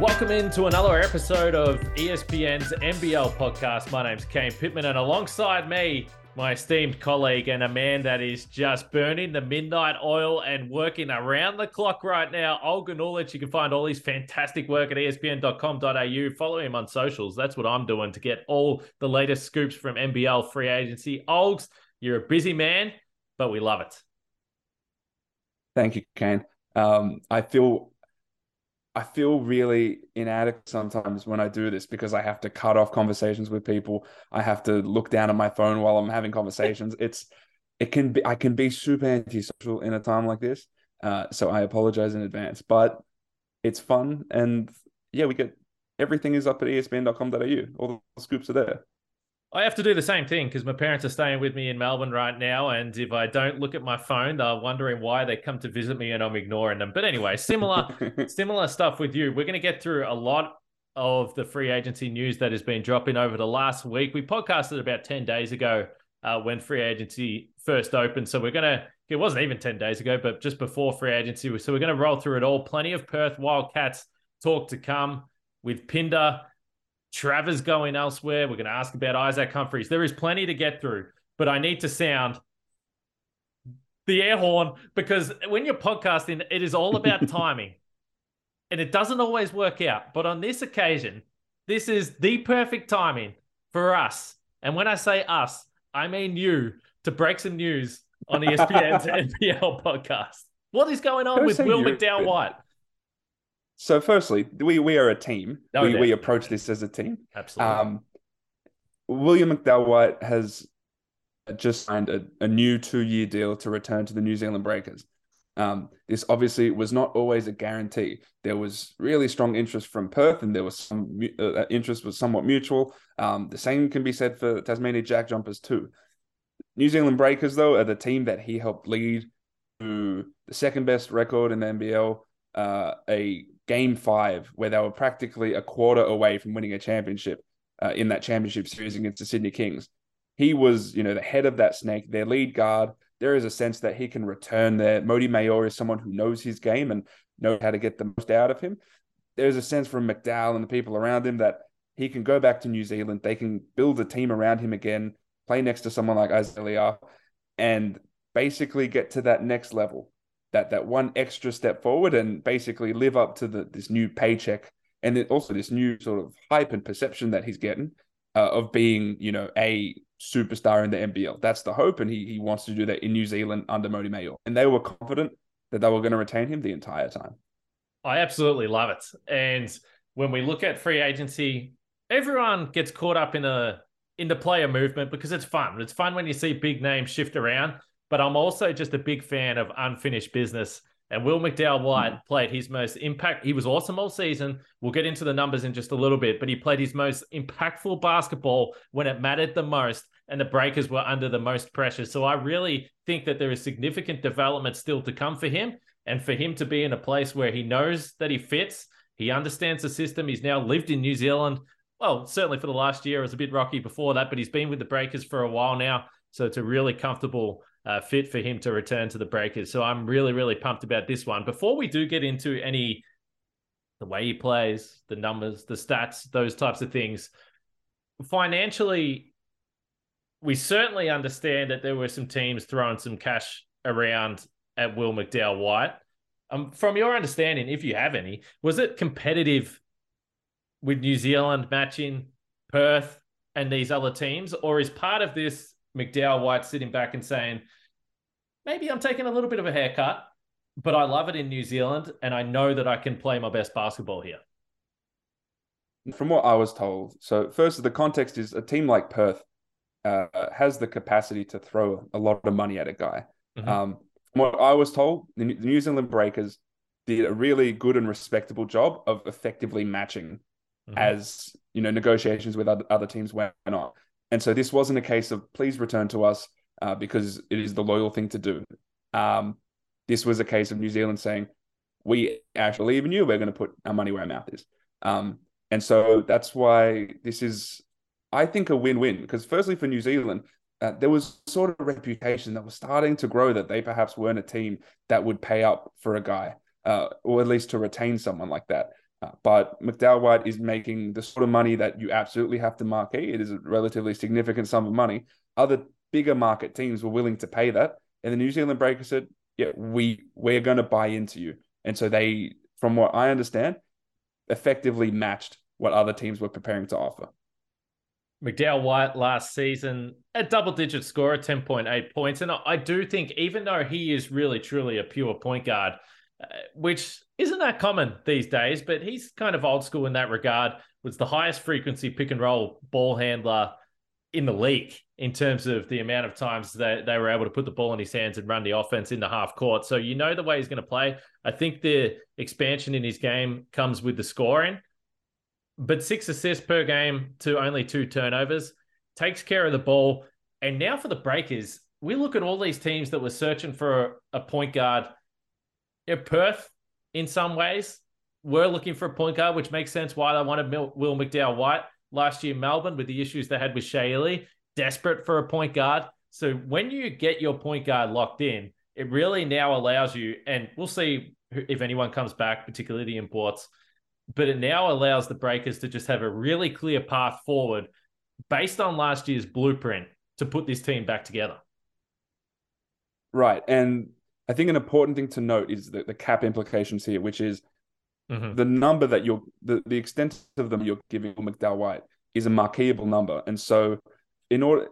Welcome into another episode of ESPN's NBL podcast. My name's Kane Pittman, and alongside me, my esteemed colleague and a man that is just burning the midnight oil and working around the clock right now, Olgun Uluc. You can find all his fantastic work at espn.com.au. Follow him on socials. That's what I'm doing to get all the latest scoops from NBL free agency. Olgs, you're a busy man, but we love it. Thank you, Kane. Um, I feel I feel really inadequate sometimes when I do this because I have to cut off conversations with people. I have to look down at my phone while I'm having conversations. It's it can be I can be super antisocial in a time like this. Uh, so I apologize in advance, but it's fun and yeah, we get everything is up at espn.com.au. All the scoops are there. I have to do the same thing because my parents are staying with me in Melbourne right now. And if I don't look at my phone, they're wondering why they come to visit me and I'm ignoring them. But anyway, similar similar stuff with you. We're going to get through a lot of the free agency news that has been dropping over the last week. We podcasted about 10 days ago uh, when free agency first opened. So we're going to, it wasn't even 10 days ago, but just before free agency. So we're going to roll through it all. Plenty of Perth Wildcats talk to come with Pinder. Travers going elsewhere. We're going to ask about Isaac Humphries. There is plenty to get through, but I need to sound the air horn because when you're podcasting, it is all about timing and it doesn't always work out. But on this occasion, this is the perfect timing for us. And when I say us, I mean you to break some news on ESPN's NBL podcast. What is going on Don't with Will you. McDowell White? So firstly, we we are a team. Oh, we, we approach this as a team. Absolutely. Um, William McDowell White has just signed a, a new two year deal to return to the New Zealand Breakers. Um, this obviously was not always a guarantee. There was really strong interest from Perth, and there was some uh, interest was somewhat mutual. Um, the same can be said for Tasmania Jack Jumpers too. New Zealand Breakers, though, are the team that he helped lead to the second best record in the NBL, uh, a game five where they were practically a quarter away from winning a championship uh, in that championship series against the Sydney Kings. He was, you know, the head of that snake, their lead guard. There is a sense that he can return there. Mody Maor is someone who knows his game and knows how to get the most out of him. There's a sense from McDowell and the people around him that he can go back to New Zealand. They can build a team around him again, play next to someone like Azalea, and basically get to that next level, that that one extra step forward, and basically live up to the this new paycheck and then also this new sort of hype and perception that he's getting uh, of being, you know, a superstar in the NBL. That's the hope, and he he wants to do that in New Zealand under Mody Maor. And they were confident that they were going to retain him the entire time. I absolutely love it. And when we look at free agency, everyone gets caught up in a in the player movement because it's fun. It's fun when you see big names shift around. But I'm also just a big fan of unfinished business. And Will McDowell White hmm. played his most impact. He was awesome all season. We'll get into the numbers in just a little bit, but he played his most impactful basketball when it mattered the most, and the Breakers were under the most pressure. So I really think that there is significant development still to come for him, and for him to be in a place where he knows that he fits, he understands the system. He's now lived in New Zealand. Well, certainly for the last year, it was a bit rocky before that, but he's been with the Breakers for a while now. So it's a really comfortable uh, fit for him to return to the Breakers. So I'm really, really pumped about this one. Before we do get into any the way he plays, the numbers, the stats, those types of things, financially, we certainly understand that there were some teams throwing some cash around at Will McDowell White. Um, from your understanding, if you have any, was it competitive with New Zealand matching Perth and these other teams, or is part of this McDowell White sitting back and saying, maybe I'm taking a little bit of a haircut, but I love it in New Zealand and I know that I can play my best basketball here. From what I was told, so first the context is a team like Perth uh, has the capacity to throw a lot of money at a guy. Mhm. Um, from what I was told, the New Zealand Breakers did a really good and respectable job of effectively matching Mhm. as you know negotiations with other, other teams went on. And so this wasn't a case of please return to us uh, because it is the loyal thing to do. Um, this was a case of New Zealand saying we actually in you. We're going to put our money where our mouth is. Um, and so that's why this is, I think, a win-win. Because firstly, for New Zealand, uh, there was sort of a reputation that was starting to grow that they perhaps weren't a team that would pay up for a guy, uh, or at least to retain someone like that. Uh, but McDowell White is making the sort of money that you absolutely have to marquee. It is a relatively significant sum of money. Other bigger market teams were willing to pay that, and the New Zealand Breakers said, "Yeah, we we're going to buy into you." And so they, from what I understand, effectively matched what other teams were preparing to offer. McDowell White last season, a double digit scorer, 10.8 points. And I do think, even though he is really, truly a pure point guard, uh, which isn't that common these days, but he's kind of old school in that regard, was the highest frequency pick and roll ball handler in the league in terms of the amount of times that they were able to put the ball in his hands and run the offense in the half court. So you know the way he's going to play. I think the expansion in his game comes with the scoring but six assists per game to only two turnovers, takes care of the ball. And now for the breakers, we look at all these teams that were searching for a point guard. Yeah, Perth, in some ways, We're looking for a point guard, which makes sense why they wanted Will McDowell White last year. In Melbourne, with the issues they had with Shea desperate for a point guard. So when you get your point guard locked in, it really now allows you, and we'll see if anyone comes back, particularly the imports but it now allows the breakers to just have a really clear path forward based on last year's blueprint to put this team back together. Right. And I think an important thing to note is the, the cap implications here, which is mm-hmm. the number that you're, the, the extent of them you're giving McDowell White is a marketable number. And so, in order,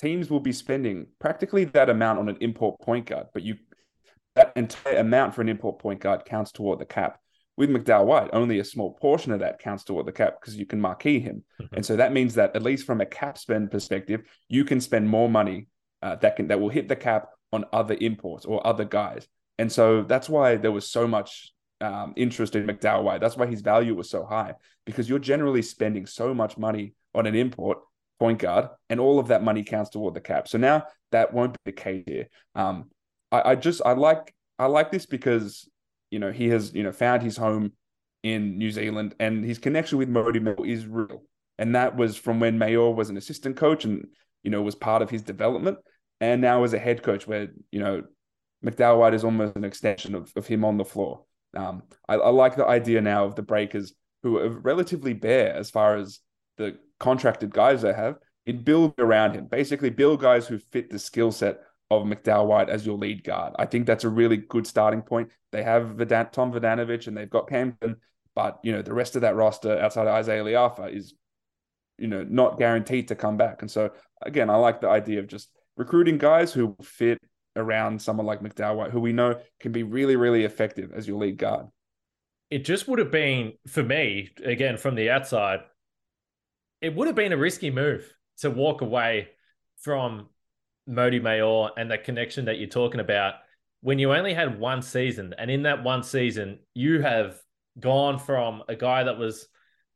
teams will be spending practically that amount on an import point guard, but you, that entire amount for an import point guard counts toward the cap with McDowell White, only a small portion of that counts toward the cap because you can marquee him. Mm-hmm. And so that means that at least from a cap spend perspective, you can spend more money uh, that can that will hit the cap on other imports or other guys. And so that's why there was so much um, interest in McDowell White. That's why his value was so high because you're generally spending so much money on an import point guard, and all of that money counts toward the cap. So now that won't be the case here. Um, I, I just I like I like this because you know, he has, you know, found his home in New Zealand and his connection with Mody Maor is real. And that was from when Maor was an assistant coach and, you know, was part of his development. And now as a head coach where, you know, McDowell White is almost an extension of, of him on the floor. Um, I, I like the idea now of the Breakers who are relatively bare as far as the contracted guys they have in build around him. Basically, build guys who fit the skill set of McDowell White as your lead guard. I think that's a really good starting point. They have Vedan- Tom Vodanovich and they've got Camden, but you know the rest of that roster outside of Izayah Le'afa is, you know, not guaranteed to come back. And so again, I like the idea of just recruiting guys who fit around someone like McDowell who we know can be really, really effective as your lead guard. It just would have been for me again from the outside. It would have been a risky move to walk away from Mody Maor and that connection that you're talking about, when you only had one season, and in that one season, you have gone from a guy that was,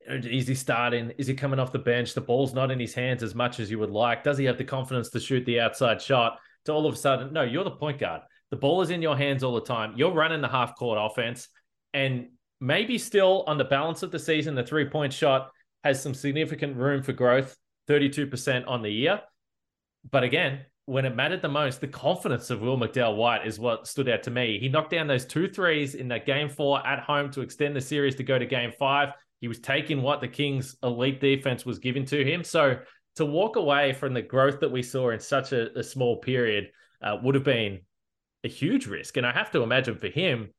is he starting? Is he coming off the bench? The ball's not in his hands as much as you would like. Does he have the confidence to shoot the outside shot? To all of a sudden, no, you're the point guard. The ball is in your hands all the time. You're running the half court offense. And maybe still on the balance of the season, the three point shot has some significant room for growth 32% on the year. But again, when it mattered the most, the confidence of Will McDowell White is what stood out to me. He knocked down those two threes in that game four at home to extend the series to go to game five. He was taking what the Kings' elite defense was giving to him. So to walk away from the growth that we saw in such a, a small period uh, would have been a huge risk. And I have to imagine for him,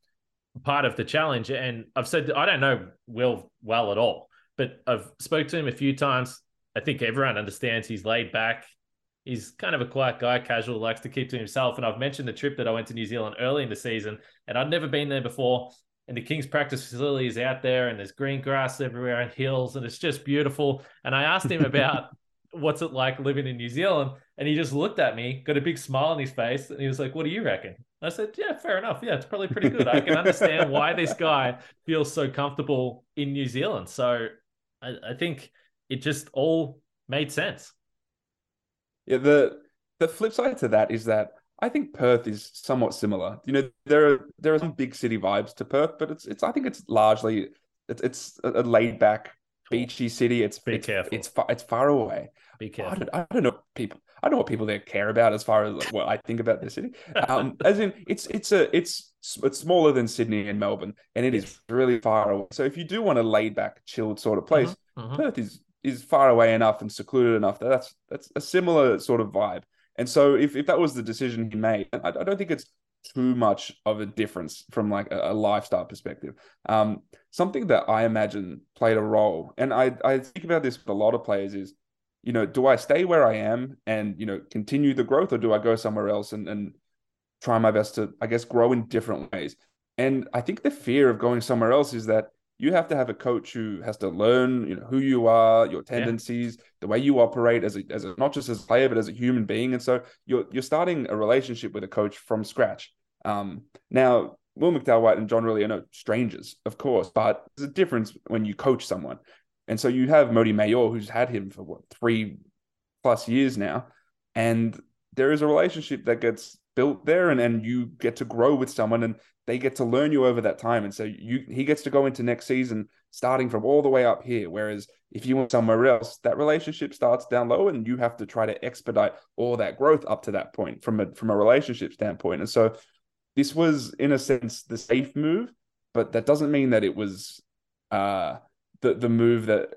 part of the challenge. And I've said I don't know Will well at all, but I've spoke to him a few times. I think everyone understands he's laid back he's kind of a quiet guy, casual, likes to keep to himself. And I've mentioned the trip that I went to New Zealand early in the season, and I'd never been there before. And the King's practice facility is out there, and there's green grass everywhere and hills, and it's just beautiful. And I asked him about what's it like living in New Zealand, and he just looked at me, got a big smile on his face, and he was like, "What do you reckon?" I said, "Yeah, fair enough. Yeah, it's probably pretty good. I can understand why this guy feels so comfortable in New Zealand." So I, I think it just all made sense. Yeah, the the flip side to that is that I think Perth is somewhat similar. You know, there are there are some big city vibes to Perth, but it's it's I think it's largely it's it's a laid back beachy city. It's be it's, careful. It's far it's far away. Be careful. I don't, I don't know people. I know what people there care about as far as what I think about the city. Um, as in, it's it's a it's it's smaller than Sydney and Melbourne, and it is really far away. So if you do want a laid back, chilled sort of place, Mhm, mhm. Perth is is far away enough and secluded enough that that's that's a similar sort of vibe. And so if if that was the decision he made, I, I don't think it's too much of a difference from like a, a lifestyle perspective. Um, something that I imagine played a role, and I I think about this with a lot of players is, you know, do I stay where I am and you know continue the growth, or do I go somewhere else and and try my best to I guess grow in different ways? And I think the fear of going somewhere else is that you have to have a coach who has to learn, you know, who you are, your tendencies, the way you operate as a, as a not just as a player but as a human being. And so you're you're starting a relationship with a coach from scratch. Um, now, Will McDowell White and John Rillie are no strangers, of course, but there's a difference when you coach someone. And so you have Mody Maor, who's had him for what three plus years now, and there is a relationship that gets built there, and and you get to grow with someone, and they get to learn you over that time. And so you he gets to go into next season starting from all the way up here. Whereas if you went somewhere else, that relationship starts down low, and you have to try to expedite all that growth up to that point from a from a relationship standpoint. And so this was, in a sense, the safe move, but that doesn't mean that it was uh the the move that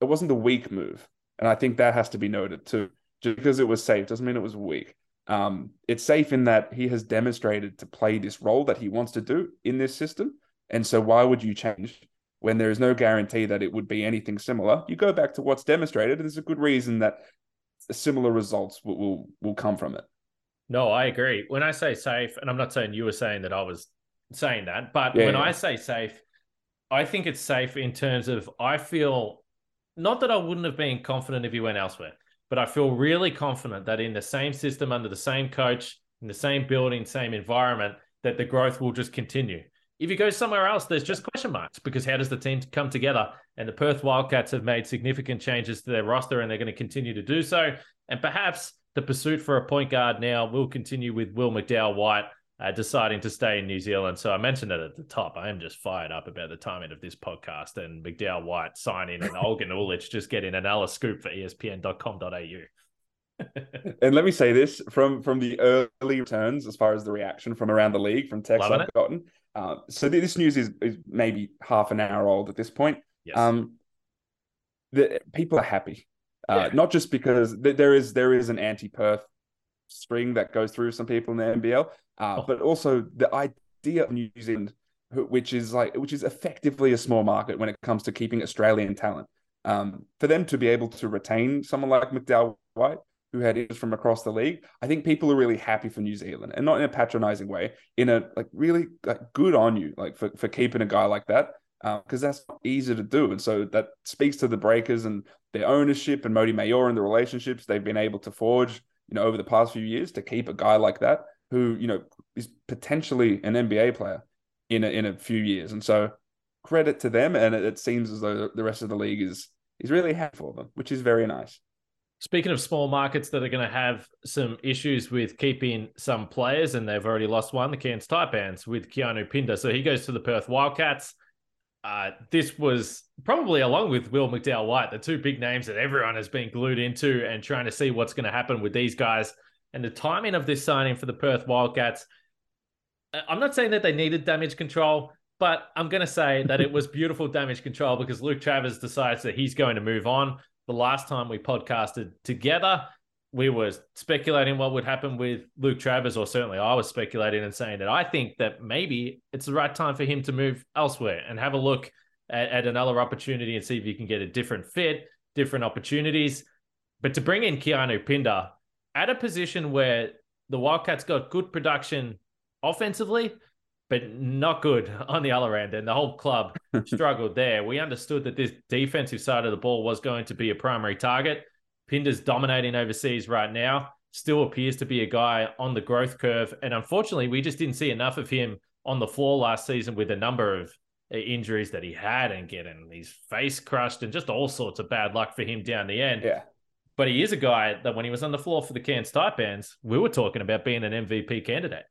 it wasn't the weak move. And I think that has to be noted too. Just because it was safe doesn't mean it was weak. Um, it's safe in that he has demonstrated to play this role that he wants to do in this system. And so why would you change when there is no guarantee that it would be anything similar? You go back to what's demonstrated, and there's a good reason that similar results will, will, will come from it. No, I agree. When I say safe, and I'm not saying you were saying that I was saying that, but Yeah, when yeah. I say safe, I think it's safe in terms of I feel not that I wouldn't have been confident if he went elsewhere, but I feel really confident that in the same system, under the same coach, in the same building, same environment, that the growth will just continue. If you go somewhere else, there's just question marks because how does the team come together? And the Perth Wildcats have made significant changes to their roster and they're going to continue to do so. And perhaps the pursuit for a point guard now will continue with Will McDowell White uh, deciding to stay in New Zealand. So I mentioned it at the top. I am just fired up about the timing of this podcast and McDowell White signing and Olgun Uluc just getting an Alice scoop for ESPN.com.au. And let me say this from from the early returns, as far as the reaction from around the league, from Loving I've gotten. Uh, so this news is, is maybe half an hour old at this point. Yes. Um, the people are happy, uh, Yeah. not just because th- there is there is an anti-Perth string that goes through some people in the NBL, uh, Oh. but also the idea of New Zealand, which is like which is effectively a small market when it comes to keeping Australian talent. Um, for them to be able to retain someone like McDowell White, who had interest from across the league, I think people are really happy for New Zealand, and not in a patronizing way, in a like really like good on you, like for for keeping a guy like that because that's easy to do. And so that speaks to the Breakers and their ownership and Mody Maor and the relationships they've been able to forge, you know, over the past few years to keep a guy like that who, you know, is potentially an NBA player in a, in a few years. And so credit to them. And it, it seems as though the rest of the league is is really happy for them, which is very nice. Speaking of small markets that are going to have some issues with keeping some players, and they've already lost one, the Cairns Taipans with Keanu Pinder. So he goes to the Perth Wildcats. Uh, this was probably along with Will McDowell White, the two big names that everyone has been glued into and trying to see what's going to happen with these guys. And the timing of this signing for the Perth Wildcats, uh, I'm not saying that they needed damage control, but I'm going to say that it was beautiful damage control because Luke Travers decides that he's going to move on. The last time we podcasted together, we were speculating what would happen with Luke Travers, or certainly I was speculating and saying that I think that maybe it's the right time for him to move elsewhere and have a look at, at another opportunity and see if you can get a different fit, different opportunities. But to bring in Keanu Pinder at a position where the Wildcats got good production offensively, but not good on the other end, and the whole club struggled there. We understood that this defensive side of the ball was going to be a primary target. Pinder's dominating overseas right now, still appears to be a guy on the growth curve. And unfortunately, we just didn't see enough of him on the floor last season with a number of uh, injuries that he had and getting his face crushed and just all sorts of bad luck for him down the end. Yeah. But he is a guy that when he was on the floor for the Cairns Taipans, we were talking about being an MVP candidate.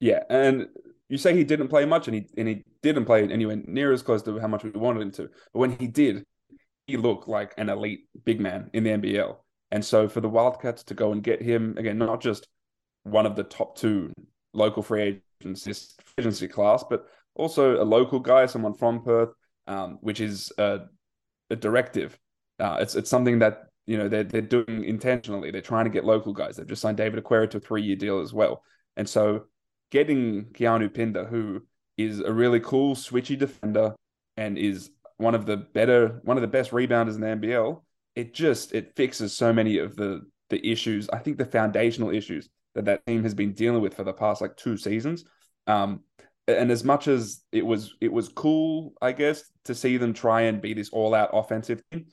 Yeah, and you say he didn't play much, and he and he didn't play anywhere near as close to how much we wanted him to. But when he did, he looked like an elite big man in the NBL. And so for the Wildcats to go and get him again, not just one of the top two local free agents agency class, but also a local guy, someone from Perth, um, which is a, a directive. Uh, it's it's something that you know they're they're doing intentionally. They're trying to get local guys. They've just signed David Aquera to a three year deal as well. And so getting Keanu Pinder, who is a really cool switchy defender and is one of the better one of the best rebounders in the NBL, it just it fixes so many of the the issues. I think the foundational issues that that team has been dealing with for the past like two seasons. Um, and as much as it was it was cool, I guess, to see them try and be this all out offensive team.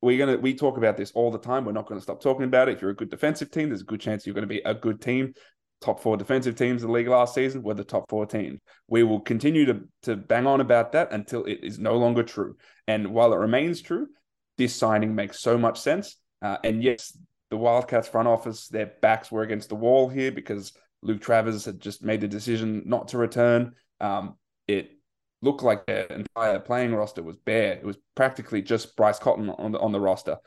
We're gonna we talk about this all the time. We're not to stop talking about it. If you're a good defensive team, there's a good chance you're to be a good team. Top four defensive teams in the league last season were the top four teams. We will continue to to bang on about that until it is no longer true. And while it remains true, this signing makes so much sense. Uh, and yes, the Wildcats front office, their backs were against the wall here because Luke Travers had just made the decision not to return. Um, it looked like their entire playing roster was bare. It was practically just Bryce Cotton on the on the roster.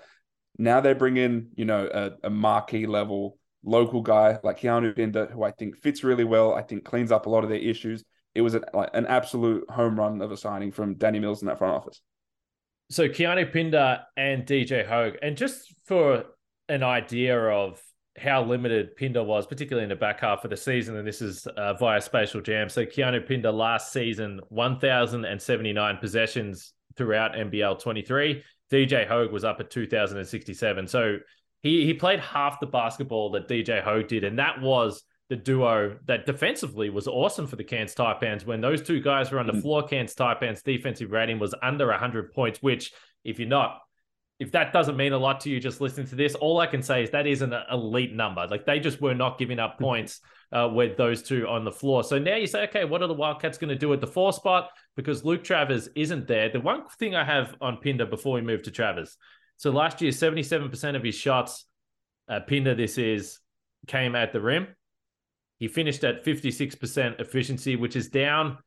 Now they bring in, you know, a, a marquee level local guy like Keanu Pinder, who I think fits really well. I think cleans up a lot of their issues. It was an, like an absolute home run of a signing from Danny Mills in that front office. So Keanu Pinder and DJ Hogue, and just for an idea of how limited Pinder was, particularly in the back half of the season. And this is uh, via Spatial Jam. So Keanu Pinder last season, 1,079 possessions throughout NBL 23. DJ Hogue was up at 2,067. So he, he played half the basketball that DJ Ho did. And that was the duo that defensively was awesome for the Cairns Taipans. When those two guys were on the mm. floor, Cairns Taipans defensive rating was under 100 points, which if you're not if that doesn't mean a lot to you just listening to this, all I can say is that is an elite number. Like they just were not giving up points uh, with those two on the floor. So now you say, okay, what are the Wildcats going to do at the four spot? Because Luke Travers isn't there. The one thing I have on Pinder before we move to Travers. So last year, 77% of his shots, uh, Pinder, this is, came at the rim. He finished at 56% efficiency, which is down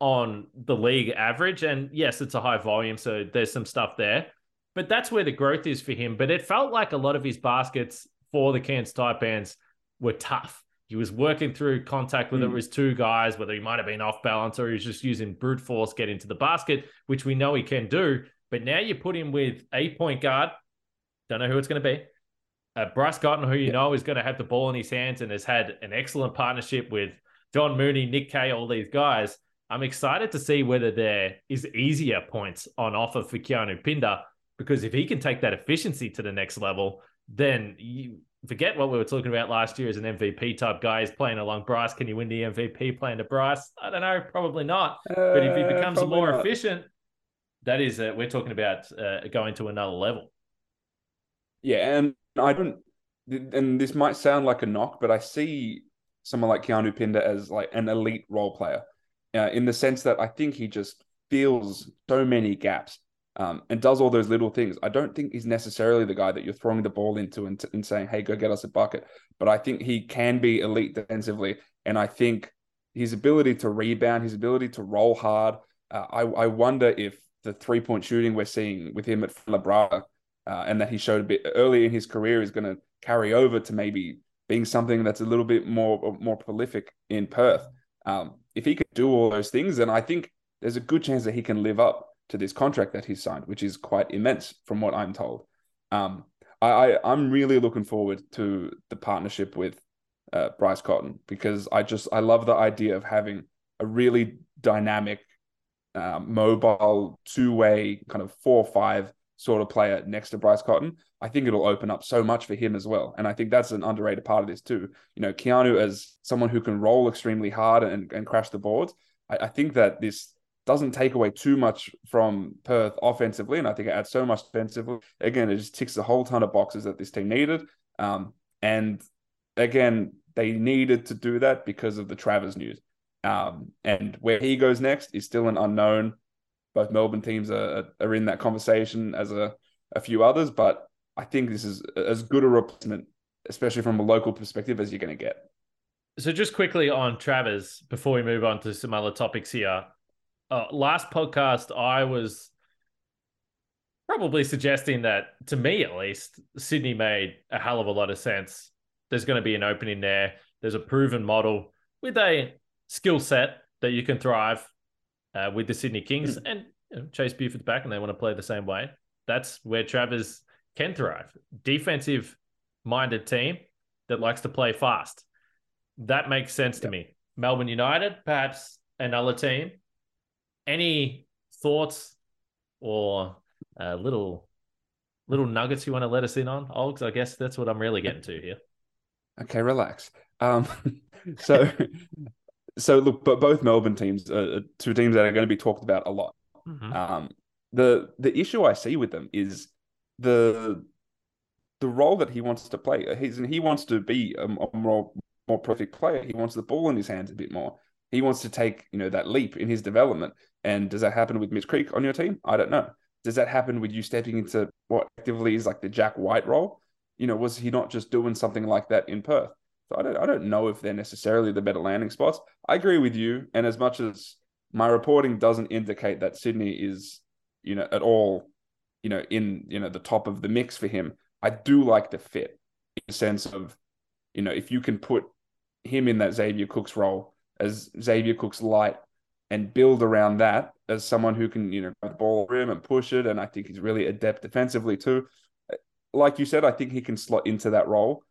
on the league average. And yes, it's a high volume. So there's some stuff there but that's where the growth is for him. But it felt like a lot of his baskets for the Cairns Taipans were tough. He was working through contact, whether mm. it was two guys, whether he might have been off balance or he was just using brute force get into the basket, which we know he can do. But now you put him with a point guard, don't know who it's going to be. Uh, Bryce Cotton, who you yeah. know is going to have the ball in his hands and has had an excellent partnership with John Mooney, Nick Kay, all these guys. I'm excited to see whether there is easier points on offer for Keanu Pinder because if he can take that efficiency to the next level, then you forget what we were talking about last year as an MVP type guy. He's playing along Bryce. Can you win the MVP playing to Bryce? I don't know. Probably not. Uh, but if he uh, becomes more not. efficient, that is, uh, we're talking about uh, going to another level. Yeah. And I don't, and this might sound like a knock, but I see someone like Keanu Pinder as like an elite role player uh, in the sense that I think he just fills so many gaps um, and does all those little things. I don't think he's necessarily the guy that you're throwing the ball into and, and saying, hey, go get us a bucket. But I think he can be elite defensively. And I think his ability to rebound, his ability to roll hard, uh, I, I wonder if the three point shooting we're seeing with him at Labrada uh, and that he showed a bit early in his career is going to carry over to maybe being something that's a little bit more more prolific in Perth. Um, if he could do all those things, then I think there's a good chance that he can live up to this contract that he's signed, which is quite immense from what I'm told. Um, I, I am really looking forward to the partnership with uh, Bryce Cotton because I just I love the idea of having a really dynamic, uh, mobile, two way kind of four or five sort of player next to Bryce Cotton. I think it'll open up so much for him as well, and I think that's an underrated part of this too. You know, Keanu as someone who can roll extremely hard and, and crash the boards. I, I think that this doesn't take away too much from Perth offensively, and I think it adds so much defensively. Again, it just ticks a whole ton of boxes that this team needed. Um, and again, they needed to do that because of the Travers news. Um, and where he goes next is still an unknown. Both Melbourne teams are, are in that conversation as a, a few others, but I think this is as good a replacement, especially from a local perspective, as you're going to get. So, just quickly on Travers before we move on to some other topics here uh, last podcast, I was probably suggesting that, to me at least, Sydney made a hell of a lot of sense. There's going to be an opening there. There's a proven model with a skill set that you can thrive uh, with the Sydney Kings mm. and you know, Chase Buford's back and they want to play the same way. That's where Travers can thrive. Defensive minded team that likes to play fast. That makes sense to me. Melbourne United, perhaps another team. Any thoughts or uh, little little nuggets you want to let us in on, Olgs? I guess that's what I'm really getting to here. Okay, relax. Um, so, so look, but both Melbourne teams are two teams that are going to be talked about a lot. Mm-hmm. Um, the the issue I see with them is the the role that he wants to play. He's and he wants to be a, a more more perfect player. He wants the ball in his hands a bit more. He wants to take you know that leap in his development. And does that happen with Mitch Creek on your team? I don't know. Does that happen with you stepping into what actively is like the Jack White role? You know, was he not just doing something like that in Perth? So I don't I don't know if they're necessarily the better landing spots. I agree with you. And as much as my reporting doesn't indicate that Sydney is, you know, at all, you know, in you know the top of the mix for him, I do like the fit in the sense of, you know, if you can put him in that Xavier Cooks role as Xavier Cooks light and build around that as someone who can, you know, grab the ball rim and push it. And I think he's really adept defensively too. Like you said, I think he can slot into that role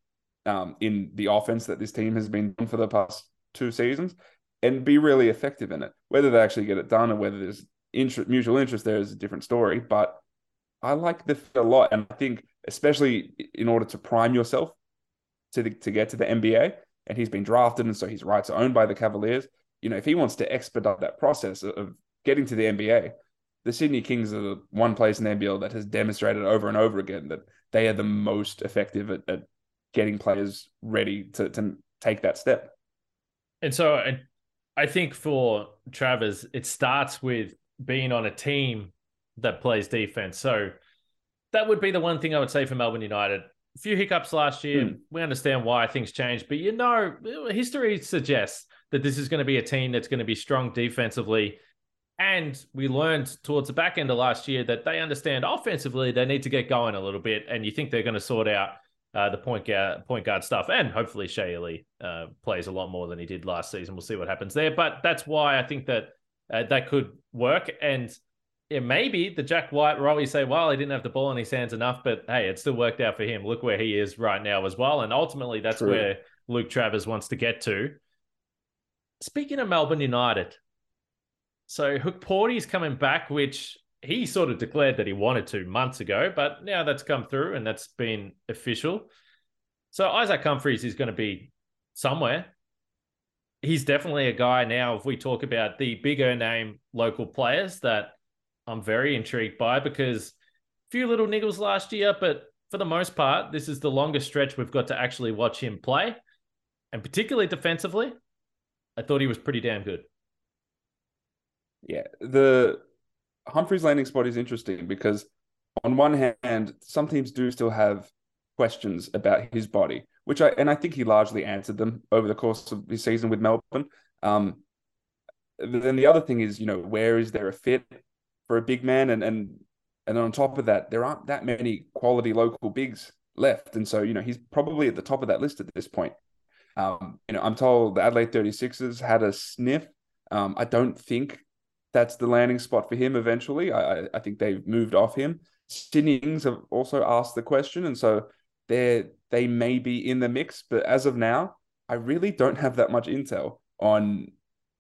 um, in the offense that this team has been for the past two seasons and be really effective in it. Whether they actually get it done or whether there's interest, mutual interest there is a different story. But I like the fit a lot. And I think, especially in order to prime yourself to, the, to get to the NBA, and he's been drafted, and so his rights are owned by the Cavaliers. You know, if he wants to expedite that process of getting to the NBA, the Sydney Kings are the one place in the NBL that has demonstrated over and over again that they are the most effective at, at getting players ready to, to take that step. And so I, I think for Travers, it starts with being on a team that plays defense. So that would be the one thing I would say for Melbourne United a few hiccups last year. Mm. We understand why things changed, but you know, history suggests that this is going to be a team that's going to be strong defensively. And we learned towards the back end of last year that they understand offensively they need to get going a little bit, and you think they're going to sort out uh, the point guard, point guard stuff, and hopefully Shea Ili uh, plays a lot more than he did last season. We'll see what happens there, but that's why I think that uh, that could work. And yeah, maybe the Jack White role, you say, well, he didn't have the ball in his hands enough, but hey, it still worked out for him. Look where he is right now as well. And ultimately, that's True. where Luke Travers wants to get to. Speaking of Melbourne United, so Hukporti's coming back, which he sort of declared that he wanted to months ago, but now that's come through and that's been official. So Isaac Humphries is going to be somewhere. He's definitely a guy now, if we talk about the bigger name local players that I'm very intrigued by because a few little niggles last year, but for the most part, this is the longest stretch we've got to actually watch him play. And particularly defensively, I thought he was pretty damn good. Yeah, the Humphries landing spot is interesting because on one hand, some teams do still have questions about his body, which I and I think he largely answered them over the course of his season with Melbourne. Um, then the other thing is, you know, where is there a fit? for a big man, and and and on top of that, there aren't that many quality local bigs left, and so you know he's probably at the top of that list at this point. Um, you know, I'm told the Adelaide 36ers had a sniff. Um, I don't think that's the landing spot for him eventually. I, I think they've moved off him. Sydney have also asked the question, and so they they may be in the mix. But as of now, I really don't have that much intel on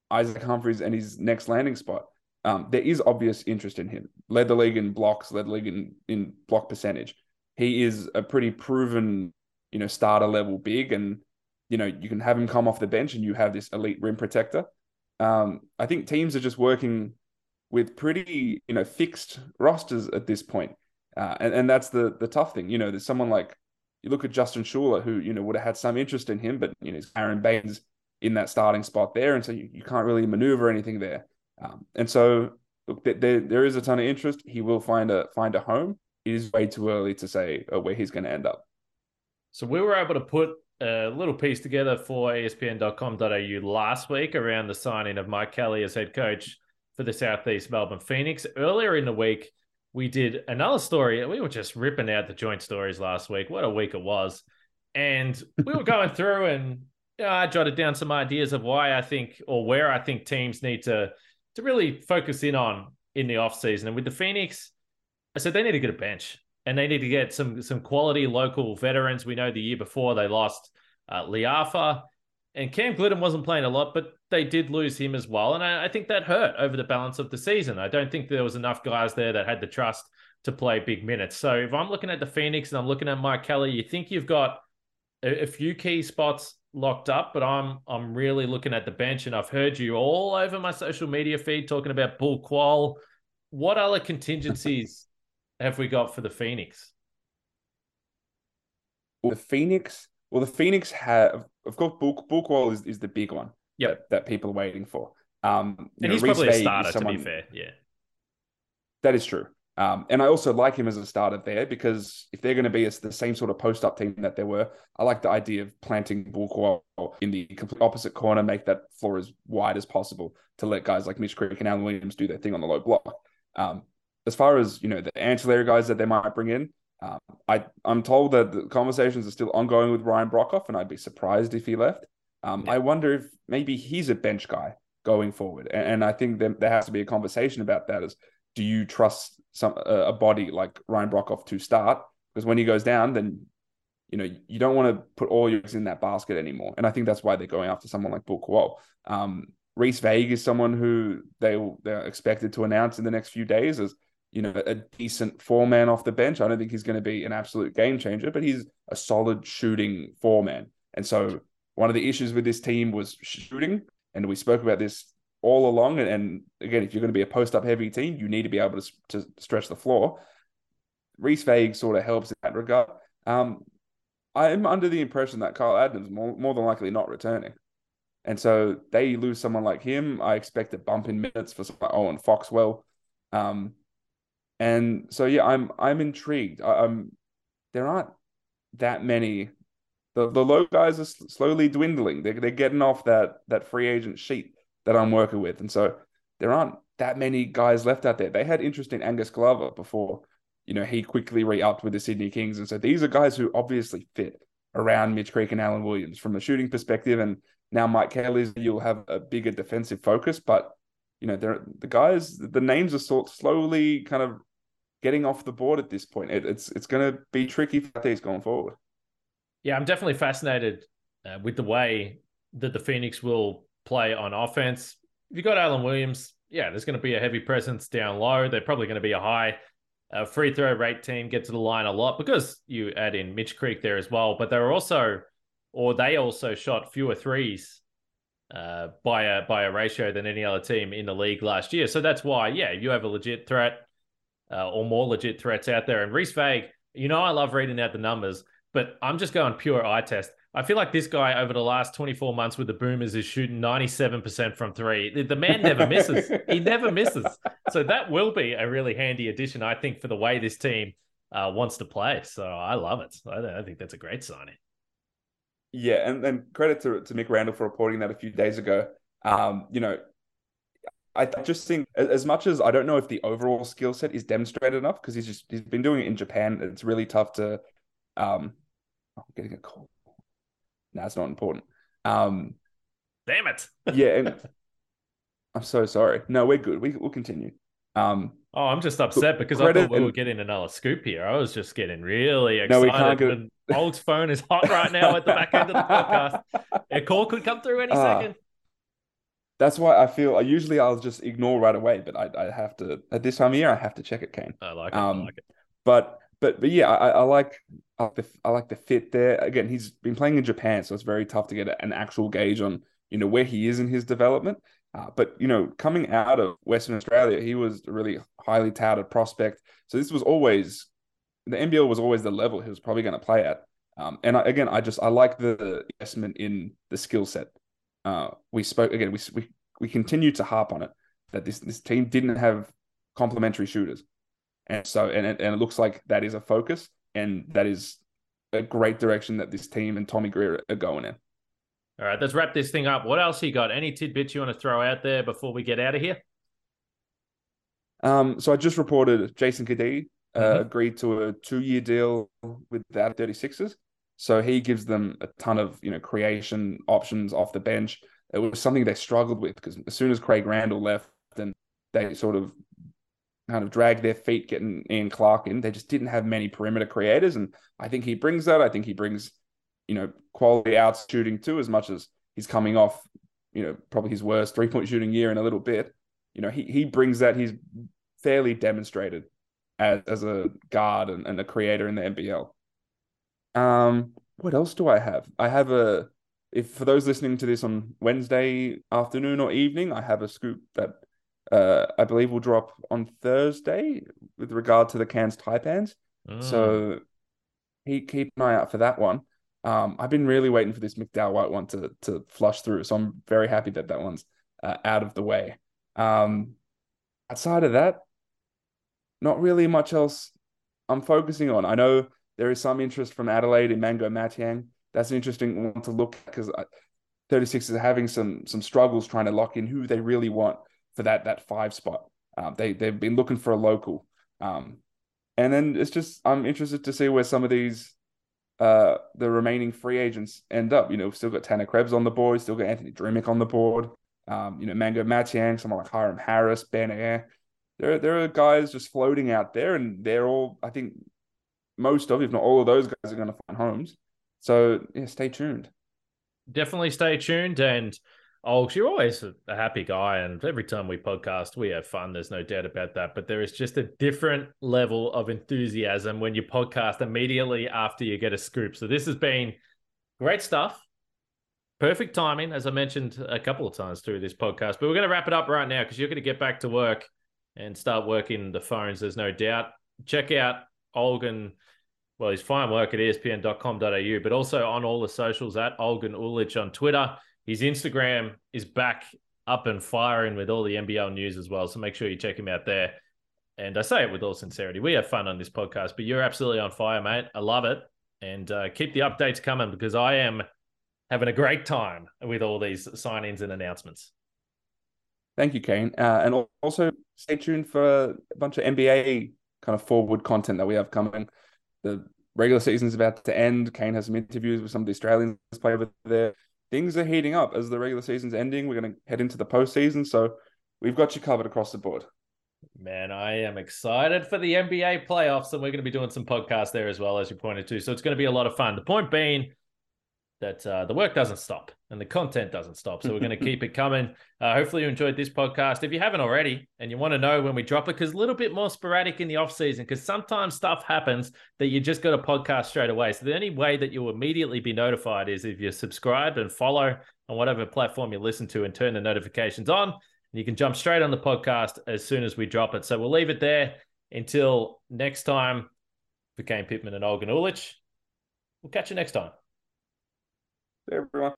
Isaac Humphries and his next landing spot um, there is obvious interest in him. Led the league in blocks, led the league in, in block percentage. He is a pretty proven, you know, starter level big, and you know you can have him come off the bench, and you have this elite rim protector. Um, I think teams are just working with pretty, you know, fixed rosters at this point. Uh, and and that's the the tough thing. You know, there's someone like you look at Justin Schueller, who you know would have had some interest in him, but you know, Aron Baynes in that starting spot there, and so you, you can't really maneuver anything there. Um, and so, look, there, there is a ton of interest. He will find a find a home. It is way too early to say uh, where he's going to end up. So we were able to put a little piece together for ESPN.com.au last week around the signing of Mike Kelly as head coach for the Southeast Melbourne Phoenix. Earlier in the week, we did another story. We were just ripping out the joint stories last week. What a week it was. And we were going through and you know, I jotted down some ideas of why I think or where I think teams need to to really focus in on in the offseason. And with the Phoenix, I said they need to get a bench and they need to get some some quality local veterans. We know the year before they lost uh, Le'afa and Cam Gliddon wasn't playing a lot, but they did lose him as well. And I, I, think that hurt over the balance of the season. I don't think there was enough guys there that had the trust to play big minutes. So if I'm looking at the Phoenix and I'm looking at Mike Kelly, you think you've got a, a few key spots locked up, but I'm I'm really looking at the bench, and I've heard you all over my social media feed talking about Bul Kuol. What other contingencies have we got for the Phoenix? Well, the Phoenix, well, the Phoenix have, of course, Bul, Bul is, is the big one yep. that, that people are waiting for. Um, and know, he's Reece probably a starter, someone, to be fair. Yeah. That is true. Um, and I also like him as a starter there because if they're going to be a, the same sort of post up team that they were, I like the idea of planting Bul Kuol in the complete opposite corner, make that floor as wide as possible to let guys like Mitch Creek and Alan Williams do their thing on the low block. Um, as far as you know, the ancillary guys that they might bring in, um, I I'm told that the conversations are still ongoing with Ryan Broekhoff, and I'd be surprised if he left. Um, yeah. I wonder if maybe he's a bench guy going forward, and, and I think there, there has to be a conversation about that. Is do you trust some a body like Ryan Broekhoff to start? Because when he goes down, then you know you don't want to put all your eggs in that basket anymore. And I think that's why they're going after someone like Bul Kuol. Um, Reese Vague is someone who they they're expected to announce in the next few days as you know a decent four man off the bench. I don't think he's going to be an absolute game changer, but he's a solid shooting four man. And so one of the issues with this team was shooting, and we spoke about this all along. And, and again, if you're going to be a post up heavy team, you need to be able to, to stretch the floor. Reese Vague sort of helps in that regard. Um, I'm under the impression that Kyle Adams more, more than likely not returning. And so they lose someone like him. I expect a bump in minutes for someone like Owen Foxwell. Um, and so yeah, I'm I'm intrigued. I, am there aren't that many. The the low guys are slowly dwindling. They're they're getting off that that free agent sheet that I'm working with. And so there aren't that many guys left out there. They had interest in Angus Glover before, you know, he quickly re-upped with the Sydney Kings. And so these are guys who obviously fit around Mitch Creek and Alan Williams from a shooting perspective. And now Mike Kelly's, you'll have a bigger defensive focus. But, you know, they're, the guys, the names are sort slowly kind of getting off the board at this point. It, it's it's going to be tricky for these going forward. Yeah, I'm definitely fascinated uh, with the way that the Phoenix will play on offense. If you got Alan Williams, yeah, there's going to be a heavy presence down low. They're probably going to be a high uh, free throw rate team, get to the line a lot because you add in Mitch Creek there as well. But they're also, or they also shot fewer threes uh, by a by a ratio than any other team in the league last year. So that's why, yeah, you have a legit threat uh, or more legit threats out there. And Reese Vague, you know, I love reading out the numbers, but I'm just going pure eye test. I feel like this guy over the last 24 months with the Boomers is shooting 97% from three. The man never misses. he never misses. So that will be a really handy addition, I think, for the way this team uh, wants to play. So I love it. I, I think that's a great signing. Yeah, and, and credit to, to Mick Randall for reporting that a few days ago. Um, you know, I just think as much as I don't know if the overall skill set is demonstrated enough because he's just he's been doing it in Japan. It's really tough to um oh, I'm getting a call. That's not important. Um, Damn it. yeah, and I'm so sorry. No, we're good. We will continue. Um, oh, I'm just upset because I thought we were getting another scoop here. I was just getting really excited. No, we can't get... Old's phone is hot right now at the back end of the podcast. A call could come through any uh, second. That's why I feel. I usually I'll just ignore right away, but I, I have to at this time of year I have to check it, Kane. I like it. Um, I like it. But but but yeah, I, I like I like the I like the fit there. Again, he's been playing in Japan, so it's very tough to get an actual gauge on you know where he is in his development. Uh, but you know, coming out of Western Australia, he was a really highly touted prospect. So this was always the NBL was always the level he was probably going to play at. Um, and I, again, I just I like the investment in the skill set. Uh, we spoke again. We we we continue to harp on it that this this team didn't have complementary shooters. And so, and it, and it looks like that is a focus, and that is a great direction that this team and Tommy Greer are going in. All right, let's wrap this thing up. What else you got? Any tidbits you want to throw out there before we get out of here? Um, so I just reported Jason Cadee uh, Mhm. agreed to a two-year deal with the 36ers. So he gives them a ton of you know creation options off the bench. It was something they struggled with because as soon as Craig Randall left, and they sort of kind of dragged their feet getting Ian Clark in. They just didn't have many perimeter creators, and I think he brings that. I think he brings you know quality out shooting too, as much as he's coming off you know probably his worst three point shooting year in a little bit. You know he he brings that. He's fairly demonstrated as, as a guard and, and a creator in the NBL. Um, what else do I have? I have a if for those listening to this on Wednesday afternoon or evening, I have a scoop that uh, I believe will drop on Thursday with regard to the Cairns Taipans. Mm. So keep, keep an eye out for that one. Um, I've been really waiting for this McDowell White one to to flush through, so I'm very happy that that one's uh, out of the way. Um, outside of that, not really much else I'm focusing on. I know there is some interest from Adelaide in Mangok Mathiang. That's an interesting one to look at because 36 is having some some struggles trying to lock in who they really want for that that five spot. Um, they they've been looking for a local, um, and then it's just I'm interested to see where some of these uh the remaining free agents end up. You know, we've still got Tanner Krebs on the board, still got Anthony Drmic on the board. Um, you know, Mangok Mathiang, someone like Hyrum Harris, Ben Ayre. There, there are guys just floating out there, and they're all, I think, most of, if not all of those guys are going to find homes. So, yeah, stay tuned. Definitely stay tuned. And oh, you're always a happy guy. And every time we podcast, we have fun. There's no doubt about that. But there is just a different level of enthusiasm when you podcast immediately after you get a scoop. So this has been great stuff. Perfect timing, as I mentioned a couple of times through this podcast. But we're going to wrap it up right now because you're going to get back to work and start working the phones. There's no doubt. Check out Olgun. Well, his fine work at espn.com.au, but also on all the socials at Olgun Uluc on Twitter. His Instagram is back up and firing with all the NBL news as well. So make sure you check him out there. And I say it with all sincerity. We have fun on this podcast, but you're absolutely on fire, mate. I love it. And uh, keep the updates coming because I am having a great time with all these sign-ins and announcements. Thank you, Kane. Uh, and also stay tuned for a bunch of NBA kind of forward content that we have coming. The regular season is about to end. Kane has some interviews with some of the Australians play over there. Things are heating up as the regular season's ending. We're going to head into the postseason. So we've got you covered across the board. Man, I am excited for the NBA playoffs, and we're going to be doing some podcasts there as well, as you pointed to. So it's going to be a lot of fun. The point being, that uh, the work doesn't stop and the content doesn't stop. So we're going to keep it coming. Uh, hopefully you enjoyed this podcast. If you haven't already and you want to know when we drop it, because a little bit more sporadic in the off season, because sometimes stuff happens that you just got a podcast straight away. So the only way that you'll immediately be notified is if you subscribe and follow on whatever platform you listen to and turn the notifications on. And you can jump straight on the podcast as soon as we drop it. So we'll leave it there until next time. For Kane Pitman and Olgun Uluc. We'll catch you next time everyone.